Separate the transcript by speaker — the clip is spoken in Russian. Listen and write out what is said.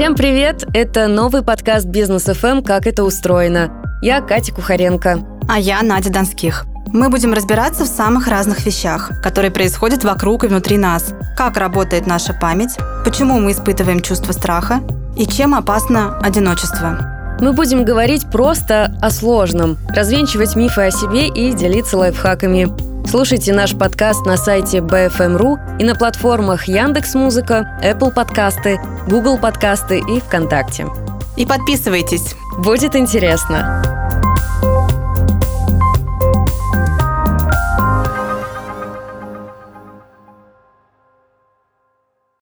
Speaker 1: Всем привет! Это новый подкаст «Бизнес ФМ. Как это устроено». Я Катя Кухаренко.
Speaker 2: А я Надя Донских. Мы будем разбираться в самых разных вещах, которые происходят вокруг и внутри нас. Как работает наша память, почему мы испытываем чувство страха и чем опасно одиночество.
Speaker 1: Мы будем говорить просто о сложном, развенчивать мифы о себе и делиться лайфхаками. Слушайте наш подкаст на сайте BFM.ru и на платформах Яндекс.Музыка, Apple подкасты, Google подкасты и ВКонтакте.
Speaker 2: И подписывайтесь.
Speaker 1: Будет интересно.